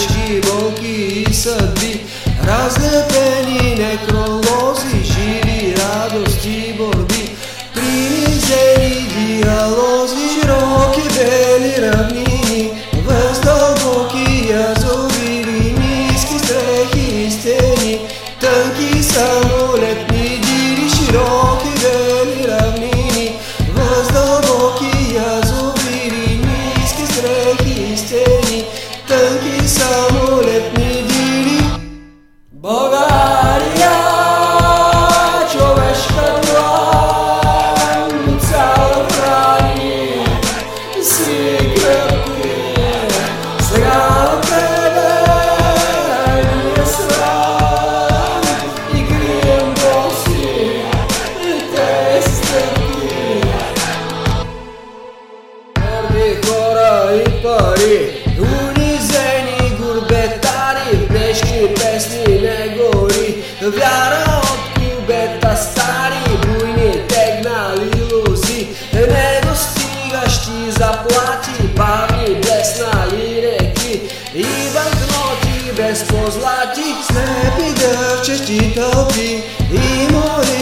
Teški bolki i sad bi razlepeni nekrolo Kora pari Unizeni gurbetari Pleški pesni ne gori Vjara od kubeta stari Bujni tegnali luzi Ne dostigaš ti zaplati Pavni desna i reki I banknoti bez pozlati Snepi drvče ti topi I mori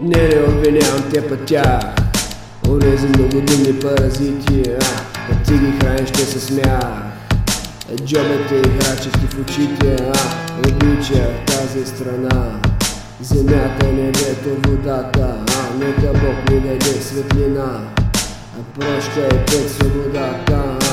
Не, не обвинявам те тях, Унези много думни паразити а, ти ги храниш те се смях Джобете и храчещи в очите а, Обича тази страна Земята, небето, водата а, Нека Бог ми даде светлина Прощай пред свободата